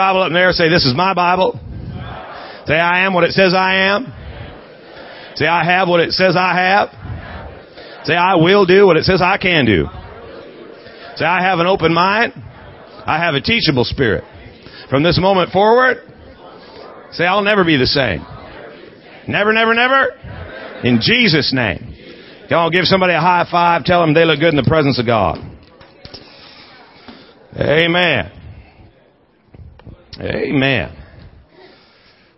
Bible up there, say, this is my Bible. Say, I am what it says I am. Say, I have what it says I have. Say, I will do what it says I can do. Say, I have an open mind. I have a teachable spirit. From this moment forward, say, I'll never be the same. Never, never, never. In Jesus' name. Y'all give somebody a high five. Tell them they look good in the presence of God. Amen. Amen.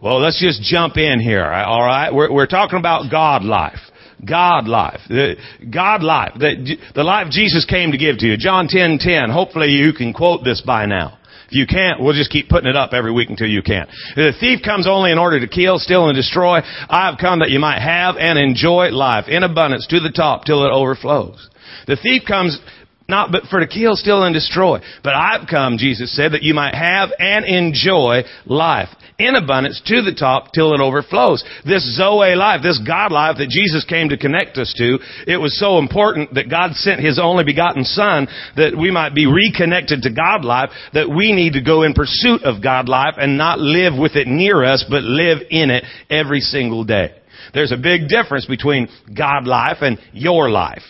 Well, let's just jump in here. All right. We're, we're talking about God life. God life. God life. The, the life Jesus came to give to you. John 10, 10. Hopefully you can quote this by now. If you can't, we'll just keep putting it up every week until you can. The thief comes only in order to kill, steal, and destroy. I have come that you might have and enjoy life in abundance to the top till it overflows. The thief comes not but for to kill, steal, and destroy. But I've come, Jesus said, that you might have and enjoy life in abundance to the top till it overflows. This Zoe life, this God life that Jesus came to connect us to, it was so important that God sent His only begotten Son that we might be reconnected to God life, that we need to go in pursuit of God life and not live with it near us, but live in it every single day. There's a big difference between God life and your life.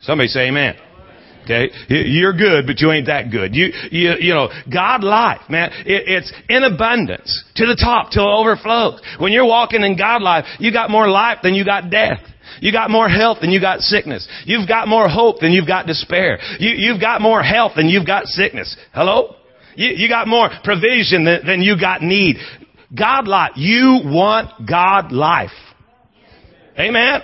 Somebody say amen. Okay, you're good, but you ain't that good. You, you, you know, God life, man, it, it's in abundance to the top till it overflows. When you're walking in God life, you got more life than you got death. You got more health than you got sickness. You've got more hope than you've got despair. You, you've got more health than you've got sickness. Hello? You, you got more provision than, than you got need. God life. You want God life. Amen.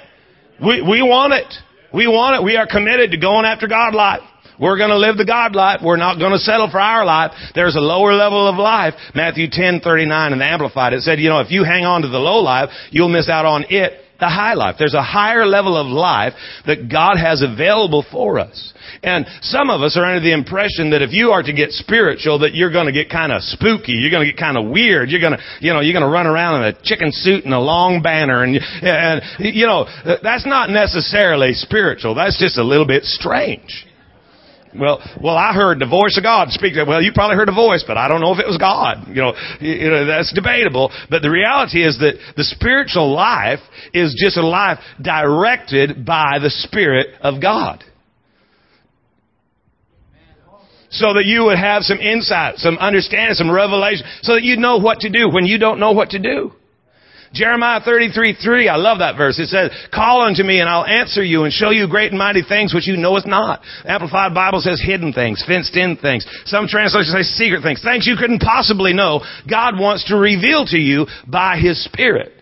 We, we want it. We want it. We are committed to going after God life. We're going to live the God life. We're not going to settle for our life. There's a lower level of life. Matthew 10:39 in the Amplified. It said, you know, if you hang on to the low life, you'll miss out on it the high life. There's a higher level of life that God has available for us. And some of us are under the impression that if you are to get spiritual, that you're going to get kind of spooky. You're going to get kind of weird. You're going to, you know, you're going to run around in a chicken suit and a long banner. And, and, you know, that's not necessarily spiritual. That's just a little bit strange. Well, well, I heard the voice of God speak. Well, you probably heard a voice, but I don't know if it was God. You know, you know that's debatable. But the reality is that the spiritual life is just a life directed by the Spirit of God. So that you would have some insight, some understanding, some revelation, so that you know what to do when you don't know what to do. Jeremiah 33, 3, I love that verse. It says, call unto me and I'll answer you and show you great and mighty things which you knoweth not. Amplified Bible says hidden things, fenced in things. Some translations say secret things, things you couldn't possibly know. God wants to reveal to you by His Spirit.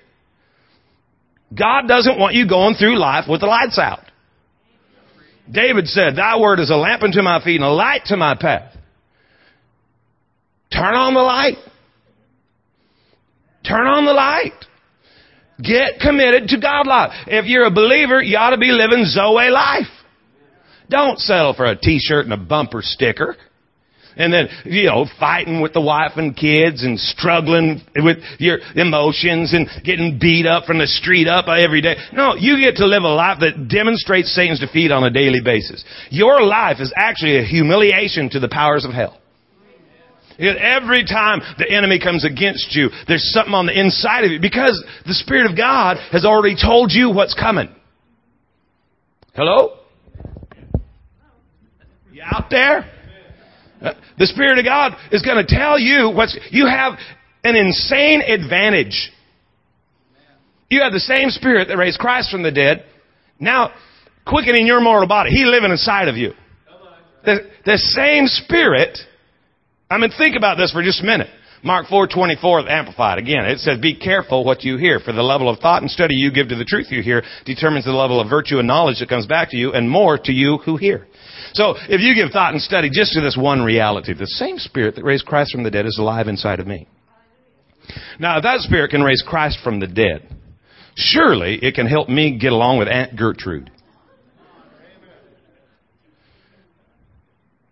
God doesn't want you going through life with the lights out. David said, Thy word is a lamp unto my feet and a light to my path. Turn on the light. Turn on the light. Get committed to God life. If you're a believer, you ought to be living Zoe life. Don't settle for a t-shirt and a bumper sticker. And then, you know, fighting with the wife and kids and struggling with your emotions and getting beat up from the street up every day. No, you get to live a life that demonstrates Satan's defeat on a daily basis. Your life is actually a humiliation to the powers of hell. Every time the enemy comes against you, there's something on the inside of you because the Spirit of God has already told you what's coming. Hello? You out there? Uh, the Spirit of God is going to tell you what's, you have an insane advantage. You have the same Spirit that raised Christ from the dead. Now, quickening your mortal body. He living inside of you. The, the same Spirit I mean, think about this for just a minute. Mark 4:24 amplified again. It says, "Be careful what you hear, for the level of thought and study you give to the truth you hear determines the level of virtue and knowledge that comes back to you, and more to you who hear." So, if you give thought and study just to this one reality, the same Spirit that raised Christ from the dead is alive inside of me. Now, if that Spirit can raise Christ from the dead, surely it can help me get along with Aunt Gertrude.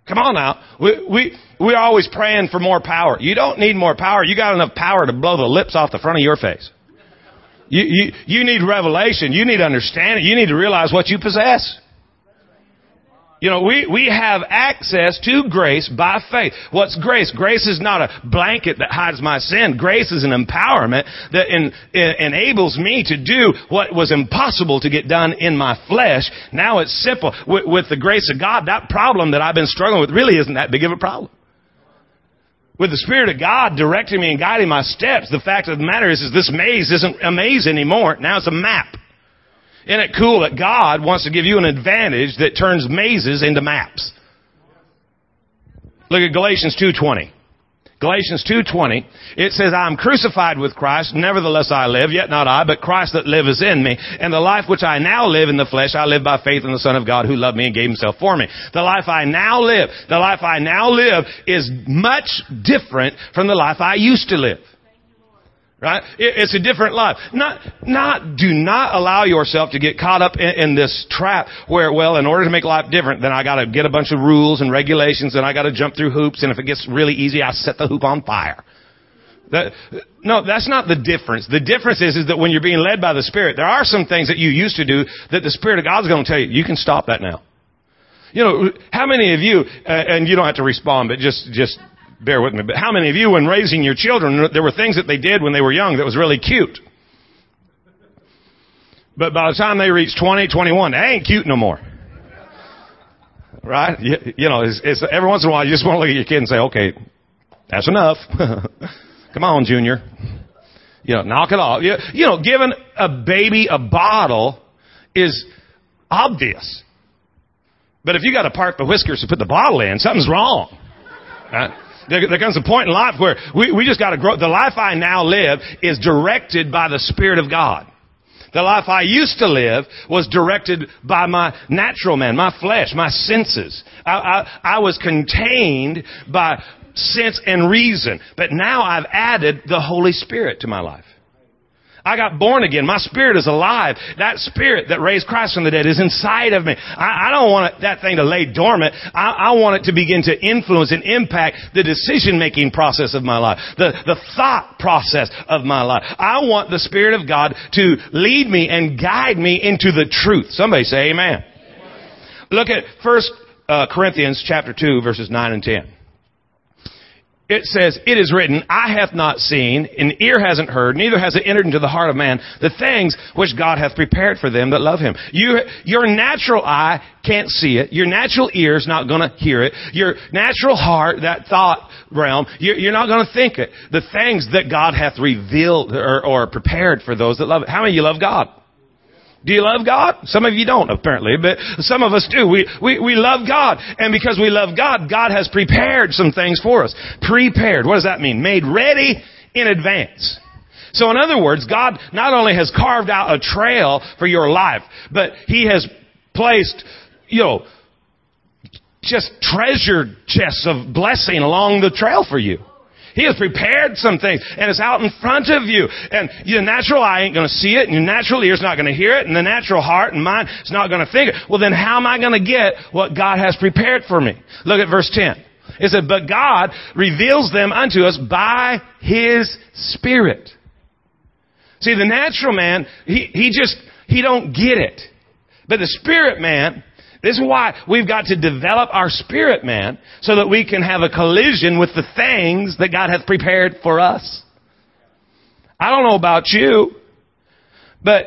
Come on now. We, we, we're always praying for more power. You don't need more power. You got enough power to blow the lips off the front of your face. You, you, you need revelation. You need understanding. You need to realize what you possess. You know, we, we have access to grace by faith. What's grace? Grace is not a blanket that hides my sin. Grace is an empowerment that in, in, enables me to do what was impossible to get done in my flesh. Now it's simple. With, with the grace of God, that problem that I've been struggling with really isn't that big of a problem. With the Spirit of God directing me and guiding my steps, the fact of the matter is, is this maze isn't a maze anymore. Now it's a map. Isn't it cool that God wants to give you an advantage that turns mazes into maps? Look at Galatians 2.20. Galatians 2.20, it says, I am crucified with Christ, nevertheless I live, yet not I, but Christ that liveth in me. And the life which I now live in the flesh, I live by faith in the Son of God who loved me and gave himself for me. The life I now live, the life I now live is much different from the life I used to live. Right? It's a different life. Not, not, do not allow yourself to get caught up in, in, this trap where, well, in order to make life different, then I gotta get a bunch of rules and regulations and I gotta jump through hoops and if it gets really easy, I set the hoop on fire. That, no, that's not the difference. The difference is, is that when you're being led by the Spirit, there are some things that you used to do that the Spirit of God's gonna tell you, you can stop that now. You know, how many of you, uh, and you don't have to respond, but just, just bear with me, but how many of you, when raising your children, there were things that they did when they were young that was really cute? But by the time they reach 20, 21, they ain't cute no more. Right? You, you know, it's, it's, every once in a while you just want to look at your kid and say, okay, that's enough. Come on, Junior. You know, knock it off. You, you know, giving a baby a bottle is obvious. But if you got to part the whiskers to put the bottle in, something's wrong. Right? There, there comes a point in life where we, we just got to grow. The life I now live is directed by the Spirit of God. The life I used to live was directed by my natural man, my flesh, my senses. I, I, I was contained by sense and reason. But now I've added the Holy Spirit to my life. I got born again. My spirit is alive. That spirit that raised Christ from the dead is inside of me. I, I don't want it, that thing to lay dormant. I, I, want it to begin to influence and impact the decision making process of my life, the, the thought process of my life. I want the Spirit of God to lead me and guide me into the truth. Somebody say amen. amen. Look at First uh, Corinthians chapter 2 verses 9 and 10 it says, it is written, Eye hath not seen, and ear hasn't heard, neither has it entered into the heart of man, the things which God hath prepared for them that love him. You, your natural eye can't see it. Your natural ear is not gonna hear it. Your natural heart, that thought realm, you're, you're not gonna think it. The things that God hath revealed or, or prepared for those that love it. How many of you love God? Do you love God? Some of you don't, apparently, but some of us do. We, we, we love God. And because we love God, God has prepared some things for us. Prepared. What does that mean? Made ready in advance. So in other words, God not only has carved out a trail for your life, but He has placed, you know, just treasure chests of blessing along the trail for you. He has prepared some things and it's out in front of you. And your natural eye ain't going to see it and your natural ear is not going to hear it and the natural heart and mind is not going to think it. Well, then how am I going to get what God has prepared for me? Look at verse 10. It said, but God reveals them unto us by His Spirit. See, the natural man, he, he just, he don't get it. But the spirit man, this is why we've got to develop our spirit man so that we can have a collision with the things that God hath prepared for us. I don't know about you, but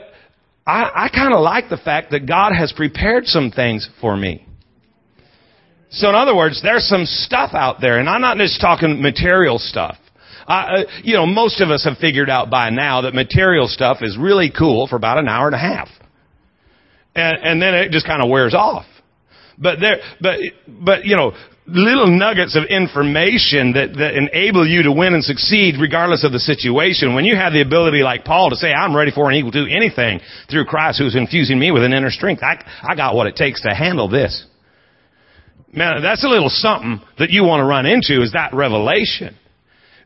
I, I kind of like the fact that God has prepared some things for me. So in other words, there's some stuff out there, and I'm not just talking material stuff. Uh, you know, most of us have figured out by now that material stuff is really cool for about an hour and a half and, and then it just kind of wears off. But there, but, but, you know, little nuggets of information that, that enable you to win and succeed regardless of the situation. When you have the ability like Paul to say, I'm ready for and equal to anything through Christ who's infusing me with an inner strength. I, I got what it takes to handle this. Man, that's a little something that you want to run into is that revelation.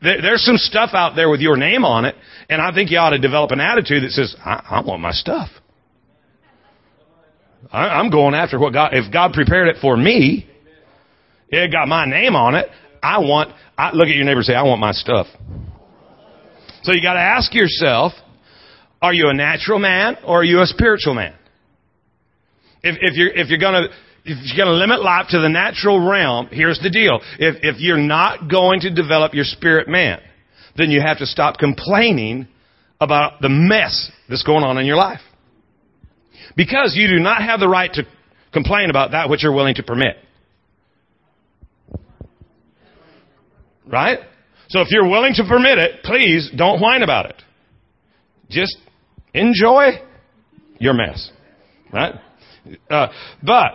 There, there's some stuff out there with your name on it, and I think you ought to develop an attitude that says, I, I want my stuff. I, am going after what God, if God prepared it for me, it got my name on it. I want, I, look at your neighbor and say, I want my stuff. So you gotta ask yourself, are you a natural man or are you a spiritual man? If, if you're, if you're gonna, if you're going to limit life to the natural realm, here's the deal. If, if you're not going to develop your spirit man, then you have to stop complaining about the mess that's going on in your life. Because you do not have the right to complain about that which you're willing to permit. Right? So if you're willing to permit it, please don't whine about it. Just enjoy your mess. Right? Uh, but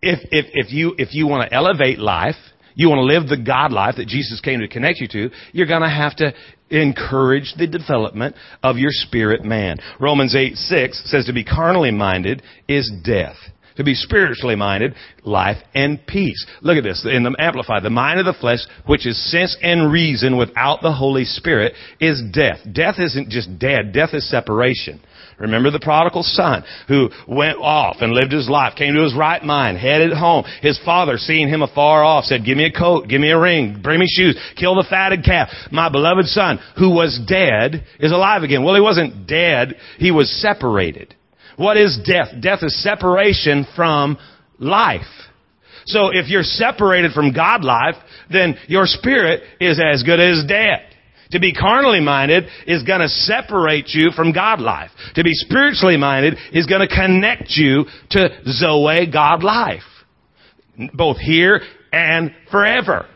if, if, if you, if you want to elevate life, you want to live the God life that Jesus came to connect you to, you're going to have to encourage the development of your spirit man. Romans 8, 6 says to be carnally minded is death. To be spiritually minded, life and peace. Look at this in the Amplified. The mind of the flesh, which is sense and reason without the Holy Spirit, is death. Death isn't just dead. Death is separation. Remember the prodigal son who went off and lived his life, came to his right mind, headed home. His father, seeing him afar off, said, give me a coat, give me a ring, bring me shoes, kill the fatted calf. My beloved son, who was dead, is alive again. Well, he wasn't dead. He was separated. What is death? Death is separation from life. So if you're separated from God life, then your spirit is as good as dead. To be carnally minded is going to separate you from God life. To be spiritually minded is going to connect you to Zoe God life. Both here and forever.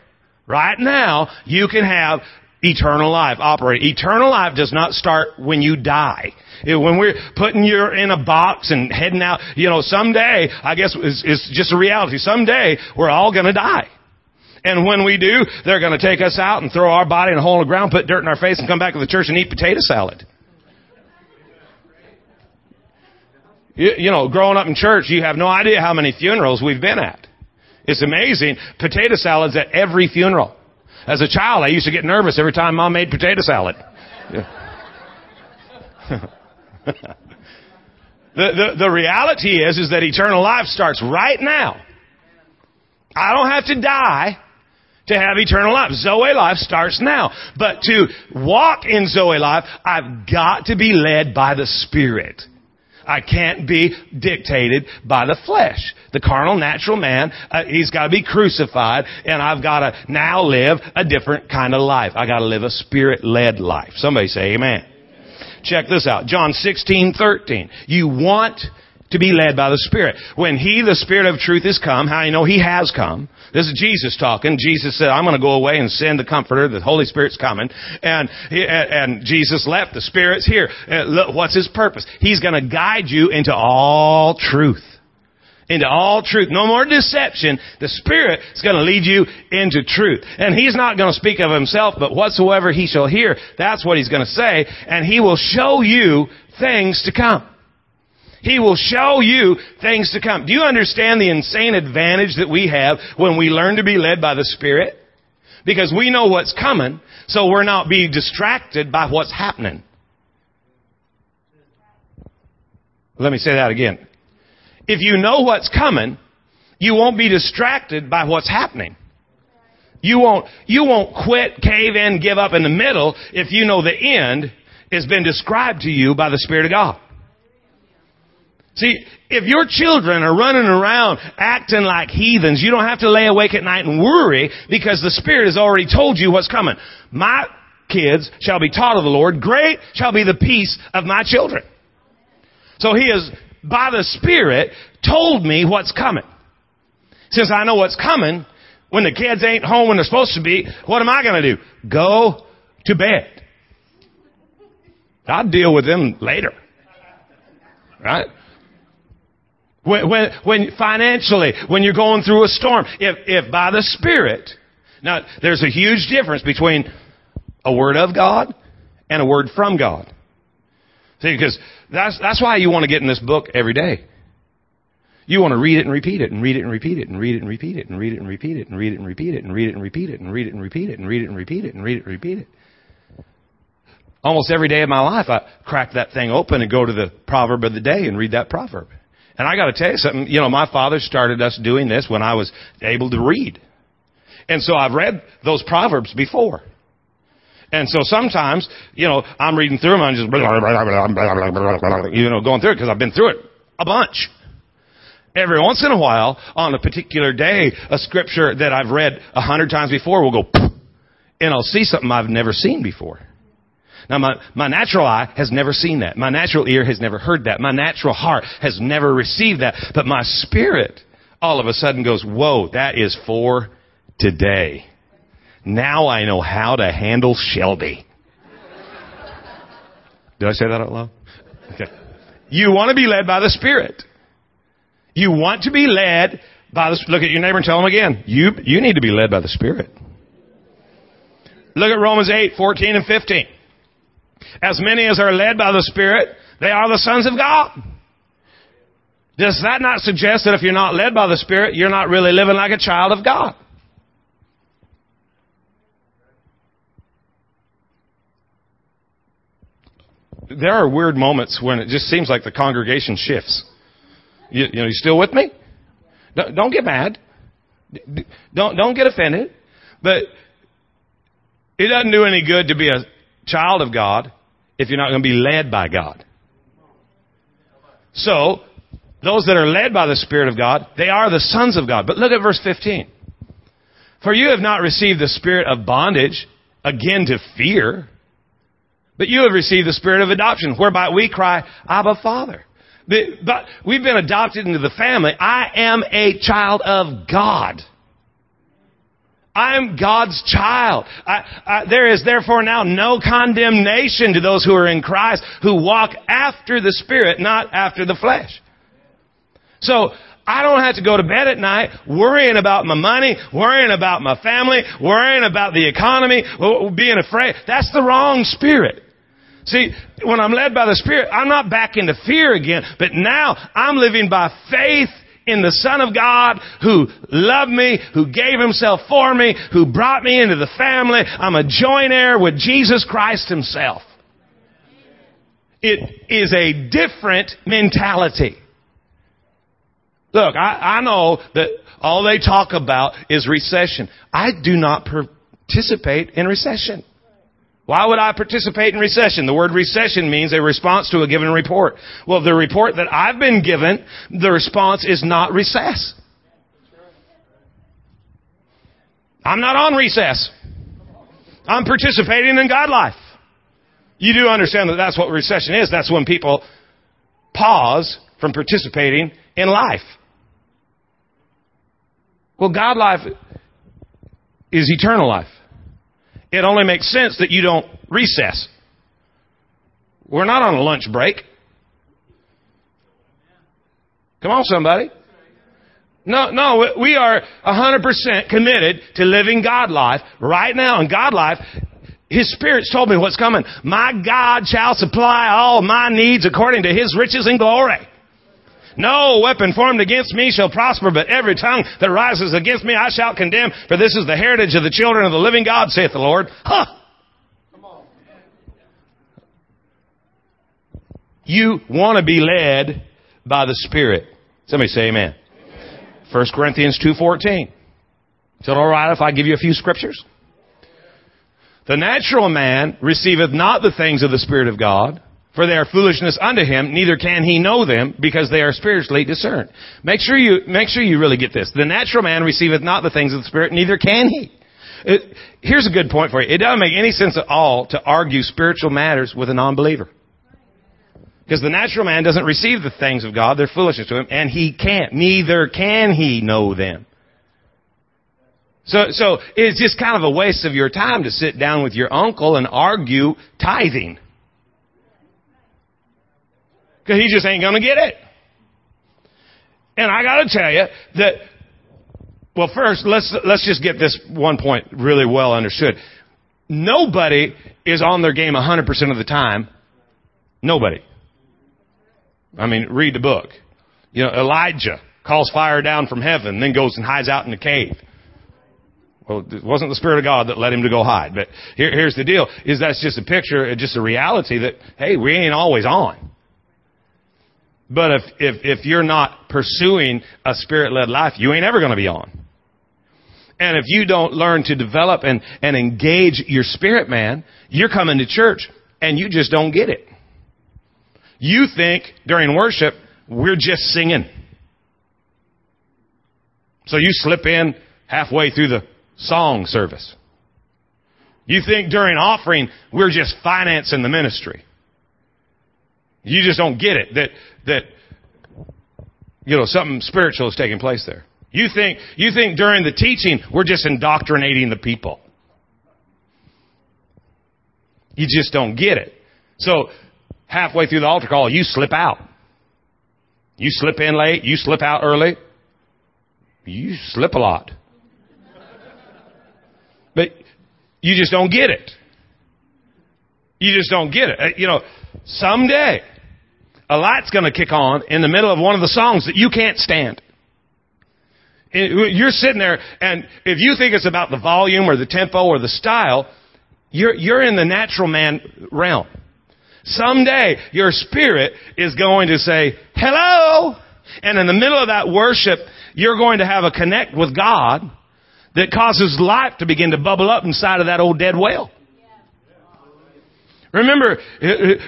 Right now, you can have eternal life operate. Eternal life does not start when you die. When we're putting you in a box and heading out, you know, someday, I guess it's, it's just a reality. Someday, we're all gonna die. And when we do, they're gonna take us out and throw our body in a hole in the ground, put dirt in our face, and come back to the church and eat potato salad. You, you know, growing up in church, you have no idea how many funerals we've been at. It's amazing. Potato salads at every funeral. As a child, I used to get nervous every time mom made potato salad. the, the, the reality is, is that eternal life starts right now. I don't have to die to have eternal life. Zoe life starts now. But to walk in Zoe life, I've got to be led by the Spirit. I can't be dictated by the flesh. The carnal, natural man, uh, he's got to be crucified, and I've got to now live a different kind of life. I got to live a spirit-led life. Somebody say amen. Check this out. John 16, 13. You want to be led by the Spirit. When He, the Spirit of truth, is come, how you know He has come. This is Jesus talking. Jesus said, I'm going to go away and send the Comforter. The Holy Spirit's coming. And, and Jesus left. The Spirit's here. Uh, look, what's His purpose? He's going to guide you into all truth. Into all truth. No more deception. The Spirit is going to lead you into truth. And He's not going to speak of Himself, but whatsoever He shall hear, that's what He's going to say. And He will show you things to come. He will show you things to come. Do you understand the insane advantage that we have when we learn to be led by the Spirit? Because we know what's coming, so we're not being distracted by what's happening. Let me say that again. If you know what's coming, you won't be distracted by what's happening. You won't, you won't quit, cave in, give up in the middle if you know the end has been described to you by the Spirit of God. See, if your children are running around acting like heathens, you don't have to lay awake at night and worry because the Spirit has already told you what's coming. My kids shall be taught of the Lord. Great shall be the peace of my children. So he has, by the Spirit, told me what's coming. Since I know what's coming, when the kids ain't home when they're supposed to be, what am I going to do? Go to bed. I'll deal with them later. Right? When, when, when financially, when you're going through a storm, if, if by the Spirit, now there's a huge difference between a word of God and a word from God. See, because that's, that's why you want to get in this book every day. You want to read it and repeat it and read it and repeat it and read it and repeat it and read it and repeat it and read it and repeat it and read it and repeat it and read it and repeat it and read it and repeat it and read it and repeat it. Almost every day of my life, I crack that thing open and go to the proverb of the day and read that proverb. And I got to tell you something. You know, my father started us doing this when I was able to read. And so I've read those proverbs before. And so sometimes, you know, I'm reading through them, and I'm just, you know, going through it because I've been through it a bunch. Every once in a while, on a particular day, a scripture that I've read a hundred times before will go, and I'll see something I've never seen before. Now my, my natural eye has never seen that. My natural ear has never heard that. My natural heart has never received that. But my spirit all of a sudden goes, whoa, that is for today. Now I know how to handle Shelby. Did I say that out loud? Okay. You want to be led by the Spirit. You want to be led by the, look at your neighbor and tell him again, you, you need to be led by the Spirit. Look at Romans 8, 14 and 15. As many as are led by the Spirit, they are the sons of God. Does that not suggest that if you're not led by the Spirit, you're not really living like a child of God? There are weird moments when it just seems like the congregation shifts. You, you know, you still with me? Don't, don't get mad. Don't, don't get offended. But it doesn't do any good to be a child of God if you're not going to be led by God. So, those that are led by the Spirit of God, they are the sons of God. But look at verse 15. For you have not received the spirit of bondage, again to fear, but you have received the spirit of adoption, whereby we cry, Abba Father. But we've been adopted into the family. I am a child of God. I'm God's child. I, I, there is therefore now no condemnation to those who are in Christ, who walk after the Spirit, not after the flesh. So, I don't have to go to bed at night worrying about my money, worrying about my family, worrying about the economy, being afraid. That's the wrong spirit. See, when I'm led by the Spirit, I'm not back into fear again, but now I'm living by faith in the Son of God who loved me, who gave himself for me, who brought me into the family. I'm a joint heir with Jesus Christ himself. It is a different mentality. Look, I, I know that all they talk about is recession. I do not participate in recession. Why would I participate in recession? The word recession means a response to a given report. Well, the report that I've been given, the response is not recess. I'm not on recess. I'm participating in God life. You do understand that that's what recession is. That's when people pause from participating in life. Well, God life is eternal life. It only makes sense that you don't recess. We're not on a lunch break. Come on, somebody. No, no, we are 100% committed to living God life right now. And God life, His Spirit's told me what's coming. My God shall supply all my needs according to His riches and glory. No weapon formed against me shall prosper, but every tongue that rises against me I shall condemn, for this is the heritage of the children of the living God, saith the Lord. Huh! You want to be led by the Spirit. Somebody say amen. amen. 1 Corinthians 2.14. Is it alright if I give you a few scriptures? The natural man receiveth not the things of the Spirit of God, for they are foolishness unto him, neither can he know them, because they are spiritually discerned. Make sure you, make sure you really get this. The natural man receiveth not the things of the Spirit, neither can he. It, here's a good point for you. It doesn't make any sense at all to argue spiritual matters with a non-believer. Because the natural man doesn't receive the things of God, they're foolishness to him, and he can't. Neither can he know them. So, so it's just kind of a waste of your time to sit down with your uncle and argue tithing. Because he just ain't going to get it. And I got to tell you that, well, first, let's, let's just get this one point really well understood. Nobody is on their game 100% of the time. Nobody. I mean, read the book. You know, Elijah calls fire down from heaven, then goes and hides out in the cave. Well, it wasn't the Spirit of God that led him to go hide. But here, here's the deal, is that's just a picture, just a reality that, hey, we ain't always on. But if, if, if you're not pursuing a spirit-led life, you ain't ever going to be on. And if you don't learn to develop and, and engage your spirit man, you're coming to church and you just don't get it. You think during worship, we're just singing. So you slip in halfway through the song service. You think during offering, we're just financing the ministry. You just don't get it that, that, you know, something spiritual is taking place there. You think, you think during the teaching, we're just indoctrinating the people. You just don't get it. So, halfway through the altar call, you slip out. You slip in late, you slip out early. You slip a lot. But you just don't get it. You just don't get it. Uh, you know, someday, a light's going to kick on in the middle of one of the songs that you can't stand. You're sitting there, and if you think it's about the volume or the tempo or the style, you're, you're in the natural man realm. Someday, your spirit is going to say, hello! And in the middle of that worship, you're going to have a connect with God that causes life to begin to bubble up inside of that old dead whale. Remember,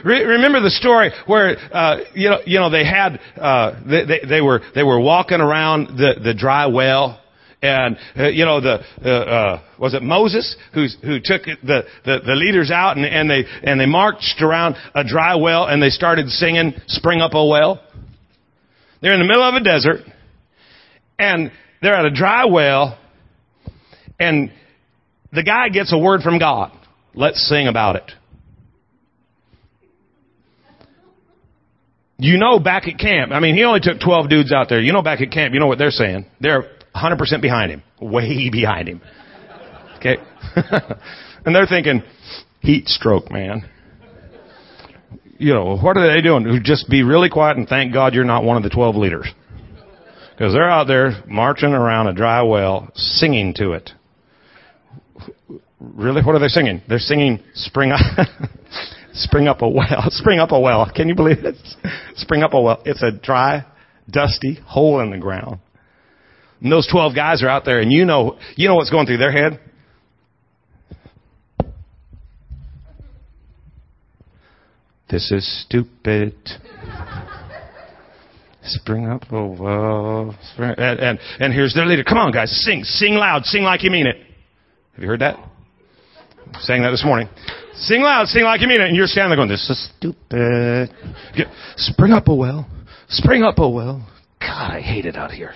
remember the story where uh, you know you know they had uh, they, they, they were they were walking around the the dry well, and uh, you know the uh, uh, was it Moses who who took the, the the leaders out and, and they and they marched around a dry well and they started singing "Spring Up, a Well." They're in the middle of a desert, and they're at a dry well, and the guy gets a word from God. Let's sing about it. You know back at camp, I mean, he only took 12 dudes out there. You know back at camp, you know what they're saying. They're 100% behind him. Way behind him. Okay? and they're thinking, heat stroke, man. You know, what are they doing? Just be really quiet and thank God you're not one of the 12 leaders. Because they're out there marching around a dry well, singing to it. Really? What are they singing? They're singing Spring spring up a well. Spring up a well. Can you believe it? Spring up a well. It's a dry, dusty hole in the ground. And those 12 guys are out there and you know, you know what's going through their head? This is stupid. Spring up a well. Spring, and, and, and here's their leader. Come on guys, sing. Sing loud. Sing like you mean it. Have you heard that? Sang that this morning. Sing loud, sing like you mean it. And you're standing there going, this is stupid. Spring up a well. Spring up a well. God, I hate it out here.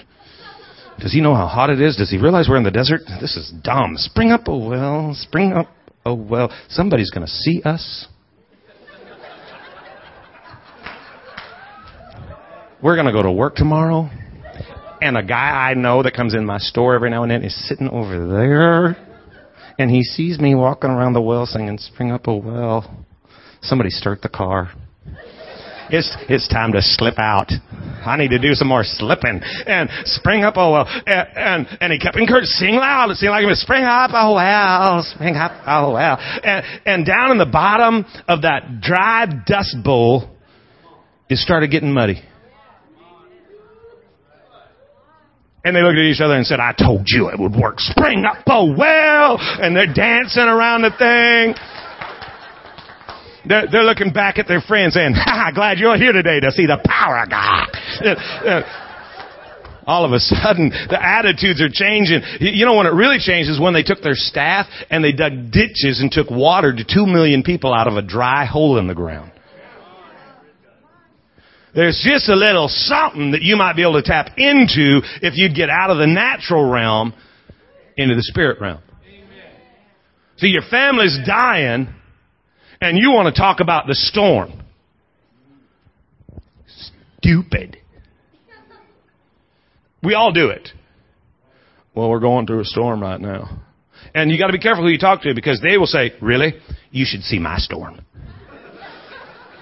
Does he know how hot it is? Does he realize we're in the desert? This is dumb. Spring up a well. Spring up a well. Somebody's going to see us. We're going to go to work tomorrow. And a guy I know that comes in my store every now and then is sitting over there and he sees me walking around the well singing, Spring Up a Well. Somebody start the car. It's, it's time to slip out. I need to do some more slipping and spring up a well. And, and, and he kept encouraging, sing loud, sing like him, spring up a well, spring up a well. And, and down in the bottom of that dry dust bowl, it started getting muddy. And they looked at each other and said, I told you it would work. Spring up a well. And they're dancing around the thing. They're, they're looking back at their friends saying, ha, glad you're here today to see the power of God. Uh, uh, all of a sudden, the attitudes are changing. You know when it really changed is when they took their staff and they dug ditches and took water to two million people out of a dry hole in the ground. There's just a little something that you might be able to tap into if you'd get out of the natural realm into the spirit realm. See, your family's dying and you want to talk about the storm. Stupid. We all do it. Well, we're going through a storm right now. And you got to be careful who you talk to because they will say, really? You should see my storm.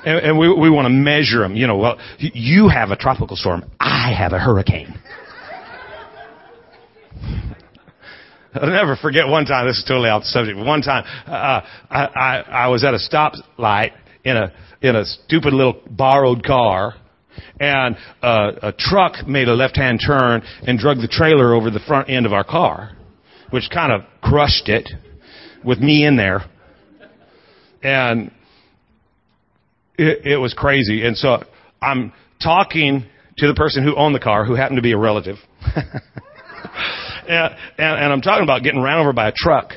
And, and we, we want to measure them. You know, well, you have a tropical storm. I have a hurricane. I'll never forget one time, this is totally off the subject, but one time, uh, I, I, I was at a stoplight in a, in a stupid little borrowed car, and uh, a truck made a left-hand turn and drug the trailer over the front end of our car, which kind of crushed it with me in there. And it, it was crazy. And so I'm talking to the person who owned the car, who happened to be a relative. and, and, and I'm talking about getting ran over by a truck.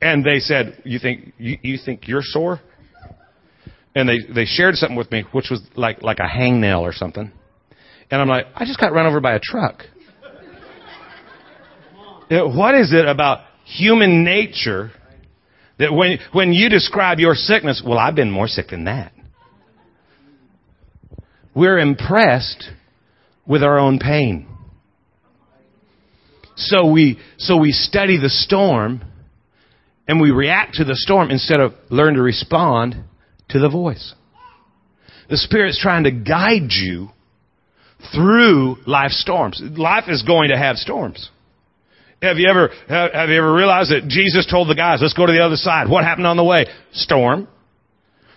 And they said, "You think you, you think you're sore?" And they they shared something with me, which was like like a hangnail or something. And I'm like, I just got run over by a truck. what is it about human nature that when when you describe your sickness, well, I've been more sick than that. We're impressed with our own pain. So we so we study the storm and we react to the storm instead of learn to respond to the voice. The Spirit's trying to guide you through life storms. Life is going to have storms. Have you ever have you ever realized that Jesus told the guys, "Let's go to the other side." What happened on the way? Storm.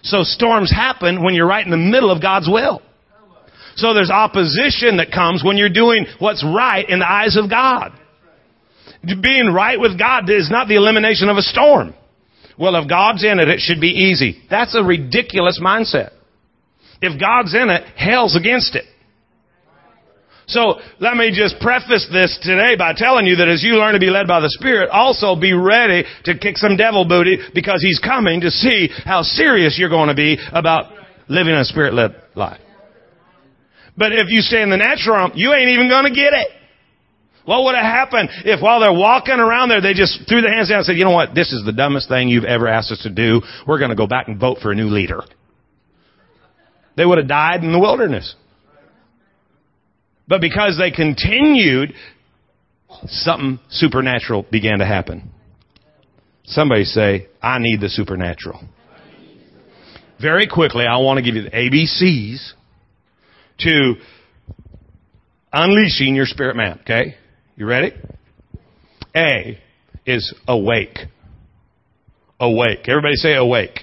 So storms happen when you're right in the middle of God's will. So there's opposition that comes when you're doing what's right in the eyes of God. Being right with God is not the elimination of a storm. Well, if God's in it, it should be easy. That's a ridiculous mindset. If God's in it, hell's against it. So let me just preface this today by telling you that as you learn to be led by the Spirit, also be ready to kick some devil booty because He's coming to see how serious you're going to be about living a Spirit-led life. But if you stay in the natural realm, you ain't even going to get it. What would have happened if while they're walking around there, they just threw their hands down and said, you know what, this is the dumbest thing you've ever asked us to do. We're going to go back and vote for a new leader. They would have died in the wilderness. But because they continued, something supernatural began to happen. Somebody say, I need the supernatural. Very quickly, I want to give you the ABCs to unleashing your spirit man, okay? You ready? A is awake. Awake. Everybody say awake.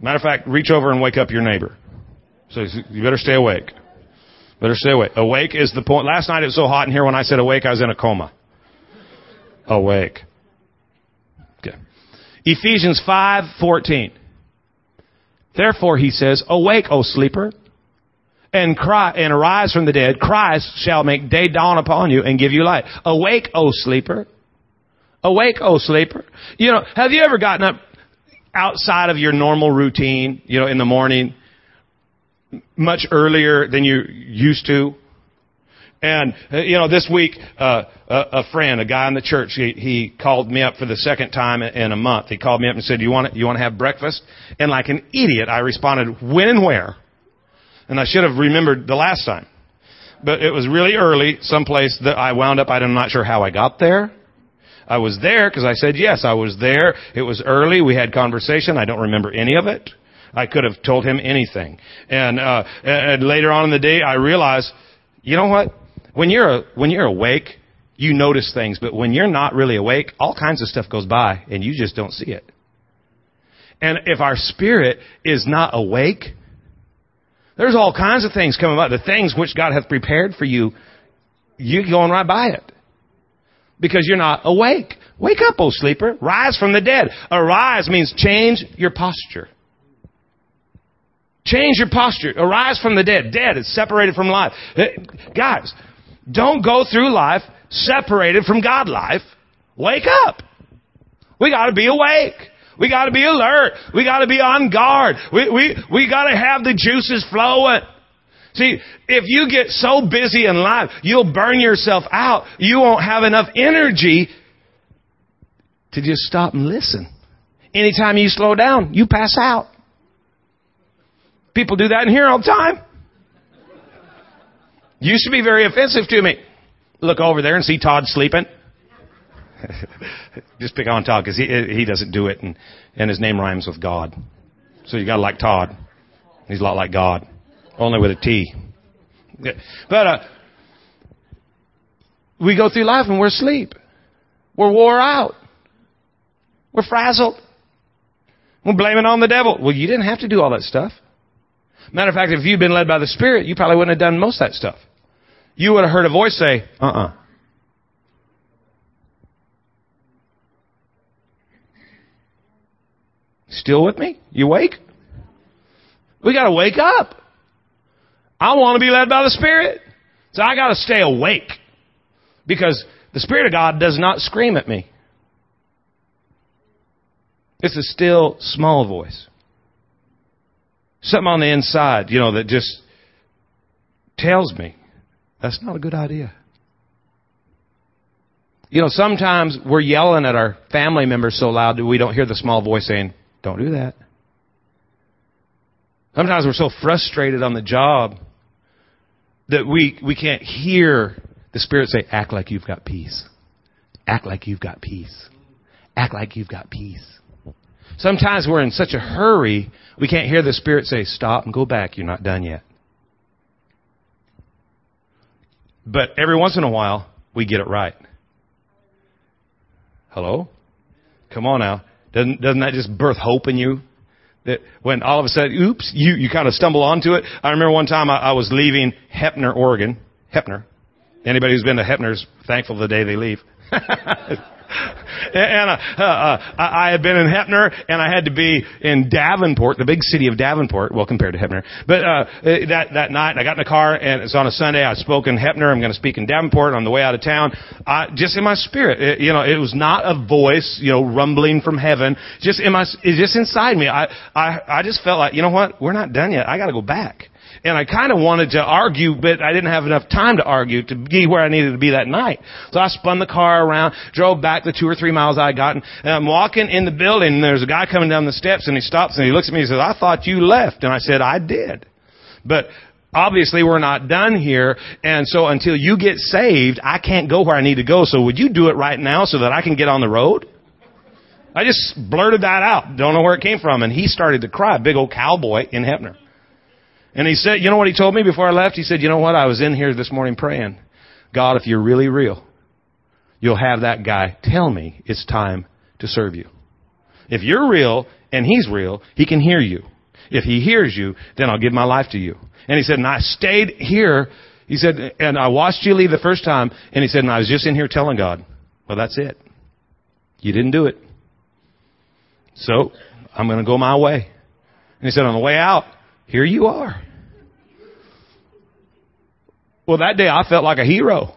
Matter of fact, reach over and wake up your neighbor. So you better stay awake. Better stay awake. Awake is the point. Last night it was so hot in here when I said awake, I was in a coma. Awake. Okay. Ephesians 5:14. Therefore he says, "Awake, O sleeper, and cry and arise from the dead. Christ shall make day dawn upon you and give you light. Awake, O sleeper. Awake, O sleeper. You know, have you ever gotten up outside of your normal routine, you know, in the morning much earlier than you used to. And uh, you know, this week, uh, a, a friend, a guy in the church, he, he called me up for the second time in a month. He called me up and said, "You want you want to have breakfast?" And like an idiot, I responded, "When and where?" And I should have remembered the last time, but it was really early, someplace that I wound up. I'm not sure how I got there. I was there because I said yes. I was there. It was early. We had conversation. I don't remember any of it. I could have told him anything. And, uh, and later on in the day, I realized, you know what? When you're, when you're awake, you notice things, but when you're not really awake, all kinds of stuff goes by and you just don't see it. And if our spirit is not awake, there's all kinds of things coming up. The things which God hath prepared for you, you're going right by it. Because you're not awake. Wake up, O sleeper. Rise from the dead. Arise means change your posture. Change your posture. Arise from the dead. Dead is separated from life. Uh, guys, don't go through life separated from God life. Wake up. We gotta be awake. We gotta be alert. We gotta be on guard. We, we, we gotta have the juices flowing. See, if you get so busy in life, you'll burn yourself out. You won't have enough energy to just stop and listen. Anytime you slow down, you pass out. People do that in here all the time. Used to be very offensive to me. Look over there and see Todd sleeping. Just pick on Todd because he he doesn't do it, and and his name rhymes with God. So you got to like Todd. He's a lot like God, only with a T. But uh, we go through life and we're asleep. We're wore out. We're frazzled. We're blaming on the devil. Well, you didn't have to do all that stuff. Matter of fact, if you'd been led by the Spirit, you probably wouldn't have done most of that stuff. You would have heard a voice say, uh-uh. Still with me? You awake? We gotta wake up. I want to be led by the Spirit. So I gotta stay awake. Because the Spirit of God does not scream at me. It's a still, small voice. Something on the inside, you know, that just tells me that's not a good idea. You know, sometimes we're yelling at our family members so loud that we don't hear the small voice saying, Don't do that. Sometimes we're so frustrated on the job that we, we can't hear the Spirit say, Act like you've got peace. Act like you've got peace. Act like you've got peace. Sometimes we're in such a hurry, we can't hear the Spirit say, Stop and go back. You're not done yet. But every once in a while, we get it right. Hello? Come on now. Doesn't, doesn't that just birth hope in you? That when all of a sudden, oops, you, you kind of stumble onto it. I remember one time I, I was leaving Heppner, Oregon. Heppner. Anybody who's been to Heppner's thankful the day they leave. and uh, uh, I had been in Heppner, and I had to be in Davenport, the big city of Davenport. Well, compared to Heppner, but uh, that that night, I got in the car, and it's on a Sunday. I spoke in Heppner. I'm going to speak in Davenport on the way out of town. I, just in my spirit, it, you know, it was not a voice, you know, rumbling from heaven. Just in my, just inside me. I I I just felt like, you know what? We're not done yet. I got to go back and I kind of wanted to argue, but I didn't have enough time to argue to be where I needed to be that night. So I spun the car around, drove back the two or three miles I had gotten, and I'm walking in the building, and there's a guy coming down the steps, and he stops and he looks at me and says, I thought you left. And I said, I did. But obviously we're not done here, and so until you get saved, I can't go where I need to go, so would you do it right now so that I can get on the road? I just blurted that out. Don't know where it came from. And he started to cry. Big old cowboy in Heppner. And he said, you know what he told me before I left? He said, you know what? I was in here this morning praying. God, if you're really real, you'll have that guy tell me it's time to serve you. If you're real and he's real, he can hear you. If he hears you, then I'll give my life to you. And he said, and I stayed here. He said, and I watched you leave the first time. And he said, and I was just in here telling God, well, that's it. You didn't do it. So I'm going to go my way. And he said, on the way out, here you are. Well, that day I felt like a hero.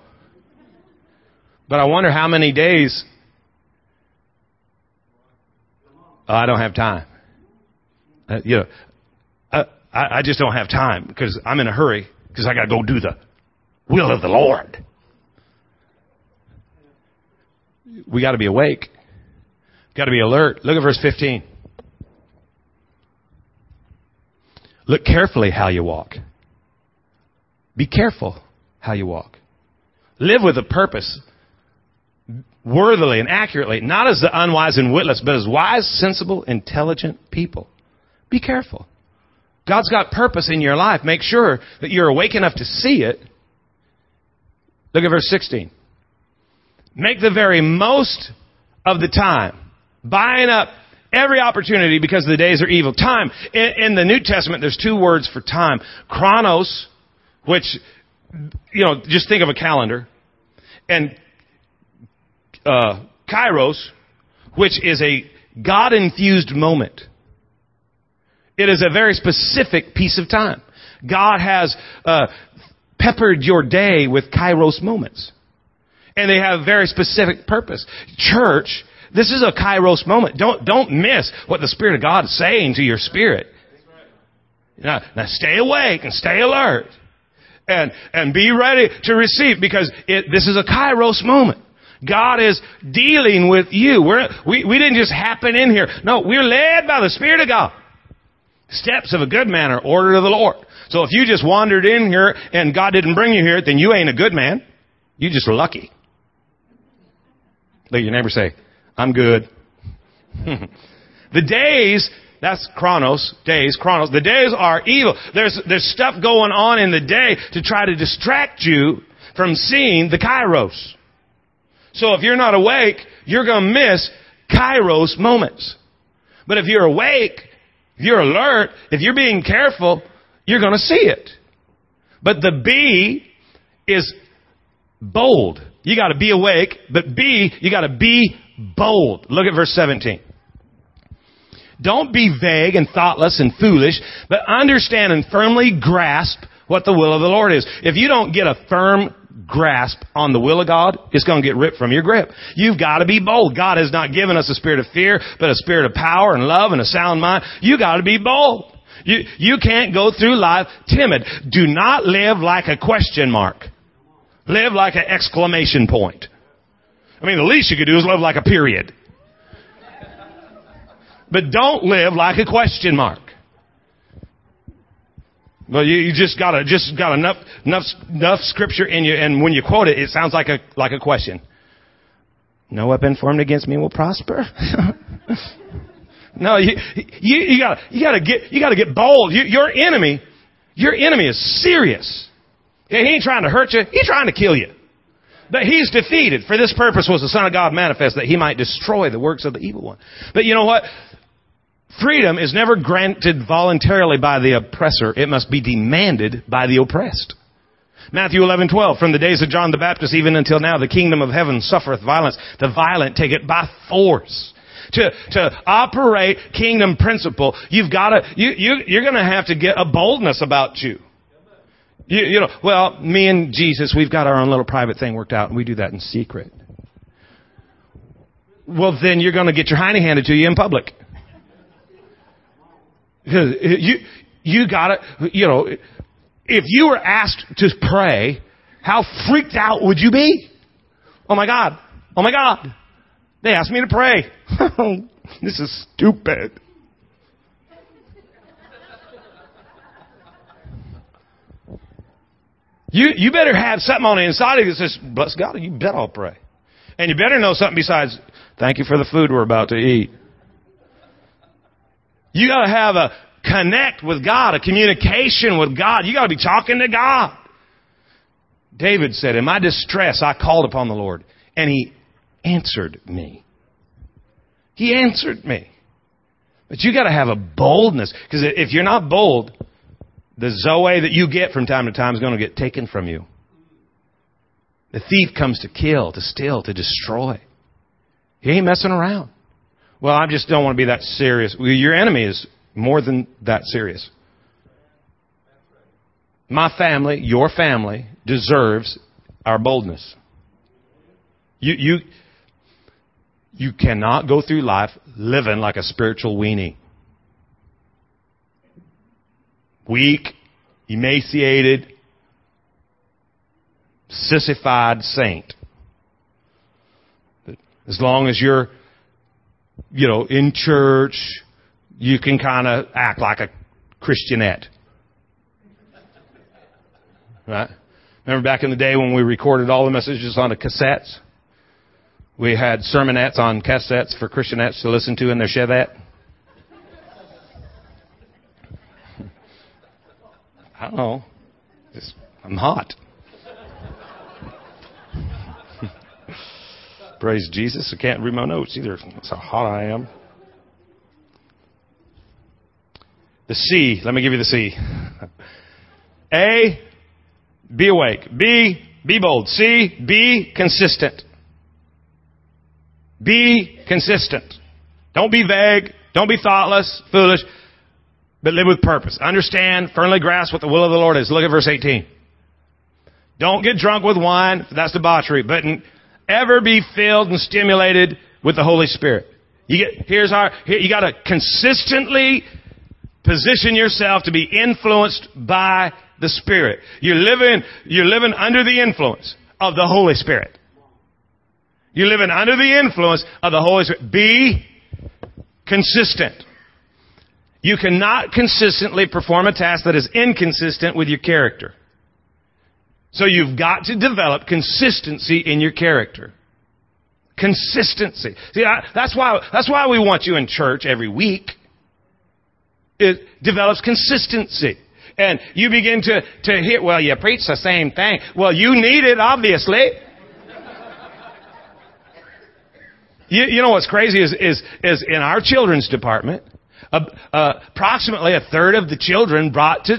But I wonder how many days oh, I don't have time. Uh, uh, I, I just don't have time because I'm in a hurry because I got to go do the will of the Lord. We got to be awake. Got to be alert. Look at verse 15. Look carefully how you walk. Be careful how you walk. Live with a purpose, worthily and accurately, not as the unwise and witless, but as wise, sensible, intelligent people. Be careful. God's got purpose in your life. Make sure that you're awake enough to see it. Look at verse 16. Make the very most of the time, buying up Every opportunity because the days are evil. Time. In, in, the New Testament, there's two words for time. Chronos, which, you know, just think of a calendar. And, uh, Kairos, which is a God-infused moment. It is a very specific piece of time. God has, uh, peppered your day with Kairos moments. And they have a very specific purpose. Church this is a kairos moment. Don't, don't miss what the Spirit of God is saying to your spirit. Now, now stay awake and stay alert. And, and be ready to receive because it, this is a kairos moment. God is dealing with you. We're, we, we didn't just happen in here. No, we're led by the Spirit of God. Steps of a good man are ordered of the Lord. So if you just wandered in here and God didn't bring you here, then you ain't a good man. You just lucky. Let your neighbor say, I'm good. the days, that's chronos, days, chronos. The days are evil. There's, there's stuff going on in the day to try to distract you from seeing the kairos. So if you're not awake, you're going to miss kairos moments. But if you're awake, if you're alert, if you're being careful, you're going to see it. But the B is bold. You got to be awake, but B, you got to be bold. Look at verse 17. Don't be vague and thoughtless and foolish, but understand and firmly grasp what the will of the Lord is. If you don't get a firm grasp on the will of God, it's going to get ripped from your grip. You've got to be bold. God has not given us a spirit of fear, but a spirit of power and love and a sound mind. You got to be bold. You, you can't go through life timid. Do not live like a question mark. Live like an exclamation point. I mean, the least you could do is live like a period. But don't live like a question mark. Well, you, you just got just got enough enough enough scripture in you, and when you quote it, it sounds like a like a question. No weapon formed against me will prosper. no, you, you you gotta you gotta get you gotta get bold. You, your enemy, your enemy is serious. He ain't trying to hurt you. He's trying to kill you. But he's defeated. For this purpose was the Son of God manifest that he might destroy the works of the evil one. But you know what? Freedom is never granted voluntarily by the oppressor. It must be demanded by the oppressed. Matthew 11, 12. From the days of John the Baptist even until now, the kingdom of heaven suffereth violence. The violent take it by force. To, to operate kingdom principle, you've got to, you, you, you're going to have to get a boldness about you. you. You know, well, me and Jesus, we've got our own little private thing worked out, and we do that in secret. Well, then you're going to get your hiney handed to you in public. You, you gotta, you know, if you were asked to pray, how freaked out would you be? Oh my God. Oh my God. They asked me to pray. this is stupid. You, you better have something on the inside of you that says, bless God, you bet I'll pray. And you better know something besides, thank you for the food we're about to eat. You gotta have a connect with God, a communication with God. You gotta be talking to God. David said, in my distress, I called upon the Lord and he answered me. He answered me. But you gotta have a boldness, because if you're not bold, the Zoe that you get from time to time is going to get taken from you. The thief comes to kill, to steal, to destroy. He ain't messing around. Well, I just don't want to be that serious. Well, your enemy is more than that serious. My family, your family, deserves our boldness. You, you, you cannot go through life living like a spiritual weenie. Weak, emaciated, sissified saint. As long as you're you know, in church, you can kind of act like a Christianette. Right? Remember back in the day when we recorded all the messages on the cassettes? We had sermonettes on cassettes for Christianettes to listen to in their Chevette. I don't know. I'm hot. Praise Jesus. I can't read my notes either. That's how hot I am. The C. Let me give you the C. A. Be awake. B. Be bold. C. Be consistent. Be consistent. Don't be vague. Don't be thoughtless, foolish, but live with purpose. Understand, firmly grasp what the will of the Lord is. Look at verse 18. Don't get drunk with wine, that's debauchery, but ever be filled and stimulated with the Holy Spirit. You get, here's our, here, you gotta consistently position yourself to be influenced by the Spirit. You're living, you're living under the influence of the Holy Spirit. You're living under the influence of the Holy Spirit. Be consistent. You cannot consistently perform a task that is inconsistent with your character. So you've got to develop consistency in your character. Consistency. See, I, that's why, that's why we want you in church every week. It develops consistency. And you begin to, to hear, well, you preach the same thing. Well, you need it, obviously. you, you know what's crazy is, is, is in our children's department, uh, approximately a third of the children brought to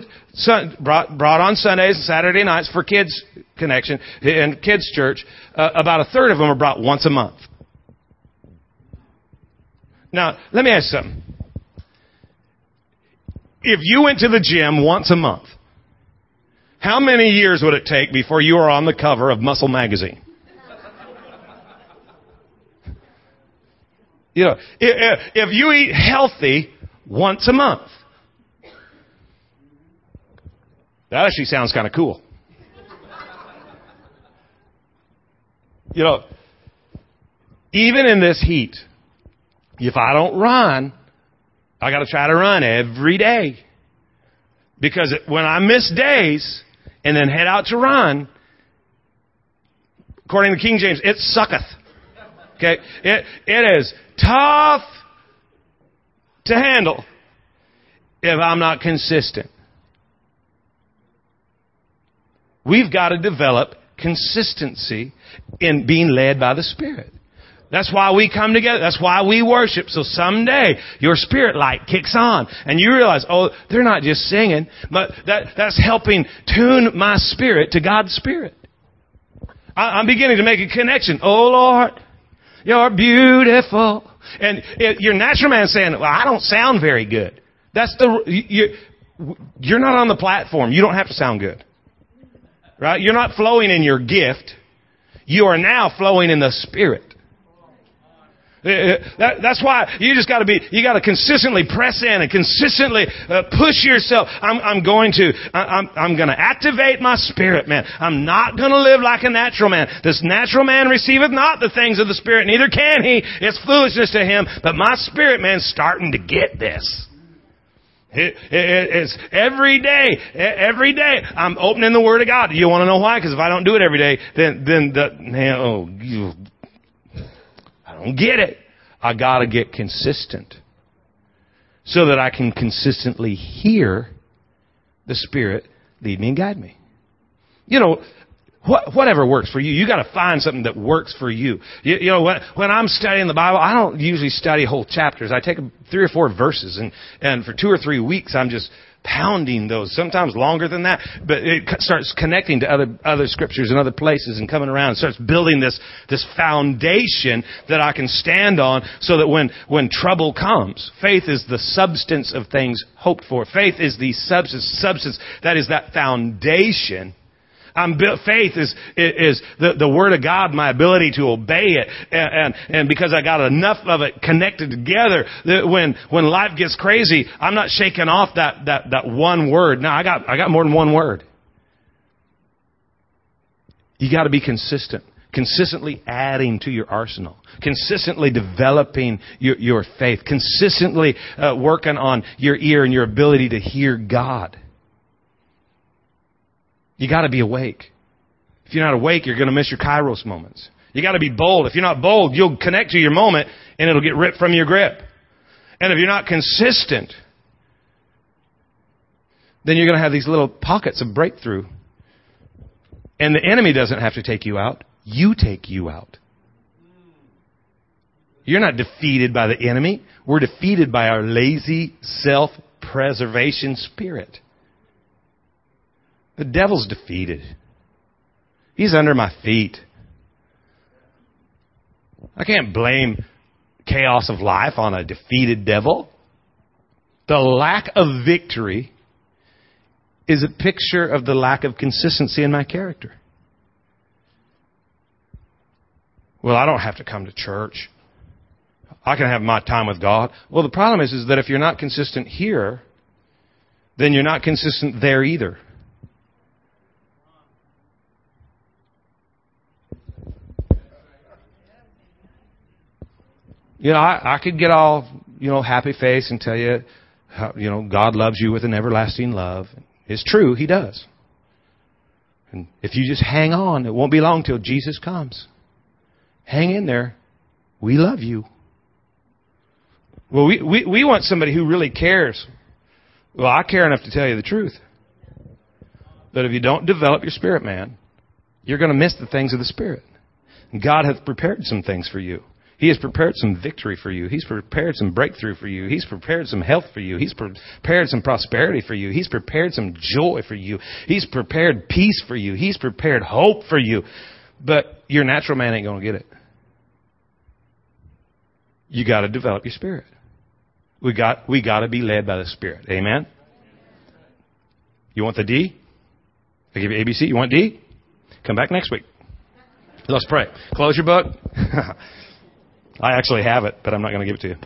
brought, brought on Sundays and Saturday nights for kids connection and kids church. Uh, about a third of them are brought once a month. Now, let me ask something. If you went to the gym once a month, How many years would it take before you are on the cover of Muscle Magazine? You know, if, if you eat healthy once a month, that actually sounds kind of cool. You know, even in this heat, if I don't run, I gotta try to run every day. Because when I miss days and then head out to run, according to King James, it sucketh. Okay? It, it is tough to handle if I'm not consistent. We've got to develop consistency in being led by the Spirit. That's why we come together. That's why we worship. So someday your spirit light kicks on and you realize, oh, they're not just singing, but that, that's helping tune my spirit to God's spirit. I, am beginning to make a connection. Oh Lord, you're beautiful. And it, your natural man saying, well, I don't sound very good. That's the, you, you're not on the platform. You don't have to sound good. Right? You're not flowing in your gift. You are now flowing in the Spirit. Uh, uh, that, that's why you just got to be, you got to consistently press in and consistently uh, push yourself. I'm, I'm going to, I'm, I'm going to activate my spirit, man. I'm not going to live like a natural man. This natural man receiveth not the things of the spirit, neither can he. It's foolishness to him. But my spirit man's starting to get this. It, it, it's every day, every day. I'm opening the Word of God. You want to know why? Because if I don't do it every day, then then the oh, don't get it. I gotta get consistent. So that I can consistently hear the Spirit lead me and guide me. You know, what, whatever works for you. You got to find something that works for you. you. You know, when, when I'm studying the Bible, I don't usually study whole chapters. I take three or four verses, and and for two or three weeks, I'm just pounding those, sometimes longer than that, but it starts connecting to other, other scriptures and other places and coming around. It starts building this, this foundation that I can stand on so that when, when trouble comes, faith is the substance of things hoped for. Faith is the substance, substance that is that foundation I'm built, faith is, is the, the Word of God, my ability to obey it. And, and, and because I got enough of it connected together that when, when life gets crazy, I'm not shaking off that, that, that one word. No, I got, I got more than one word. You got to be consistent. Consistently adding to your arsenal. Consistently developing your, your faith. Consistently uh, working on your ear and your ability to hear God. You got to be awake. If you're not awake, you're going to miss your kairos moments. You got to be bold. If you're not bold, you'll connect to your moment and it'll get ripped from your grip. And if you're not consistent, then you're going to have these little pockets of breakthrough. And the enemy doesn't have to take you out. You take you out. You're not defeated by the enemy. We're defeated by our lazy self-preservation spirit. The devil's defeated. He's under my feet. I can't blame chaos of life on a defeated devil. The lack of victory is a picture of the lack of consistency in my character. Well, I don't have to come to church. I can have my time with God. Well, the problem is, is that if you're not consistent here, then you're not consistent there either. You know, I, I could get all, you know, happy face and tell you, how, you know, God loves you with an everlasting love. It's true, He does. And if you just hang on, it won't be long till Jesus comes. Hang in there. We love you. Well, we, we, we want somebody who really cares. Well, I care enough to tell you the truth. But if you don't develop your spirit, man, you're going to miss the things of the Spirit. God hath prepared some things for you. He has prepared some victory for you. He's prepared some breakthrough for you. He's prepared some health for you. He's prepared some prosperity for you. He's prepared some joy for you. He's prepared peace for you. He's prepared hope for you. But your natural man ain't going to get it. You got to develop your spirit. We got we got to be led by the spirit. Amen. You want the D? I give you ABC. You want D? Come back next week. Let's pray. Close your book. I actually have it, but I'm not going to give it to you.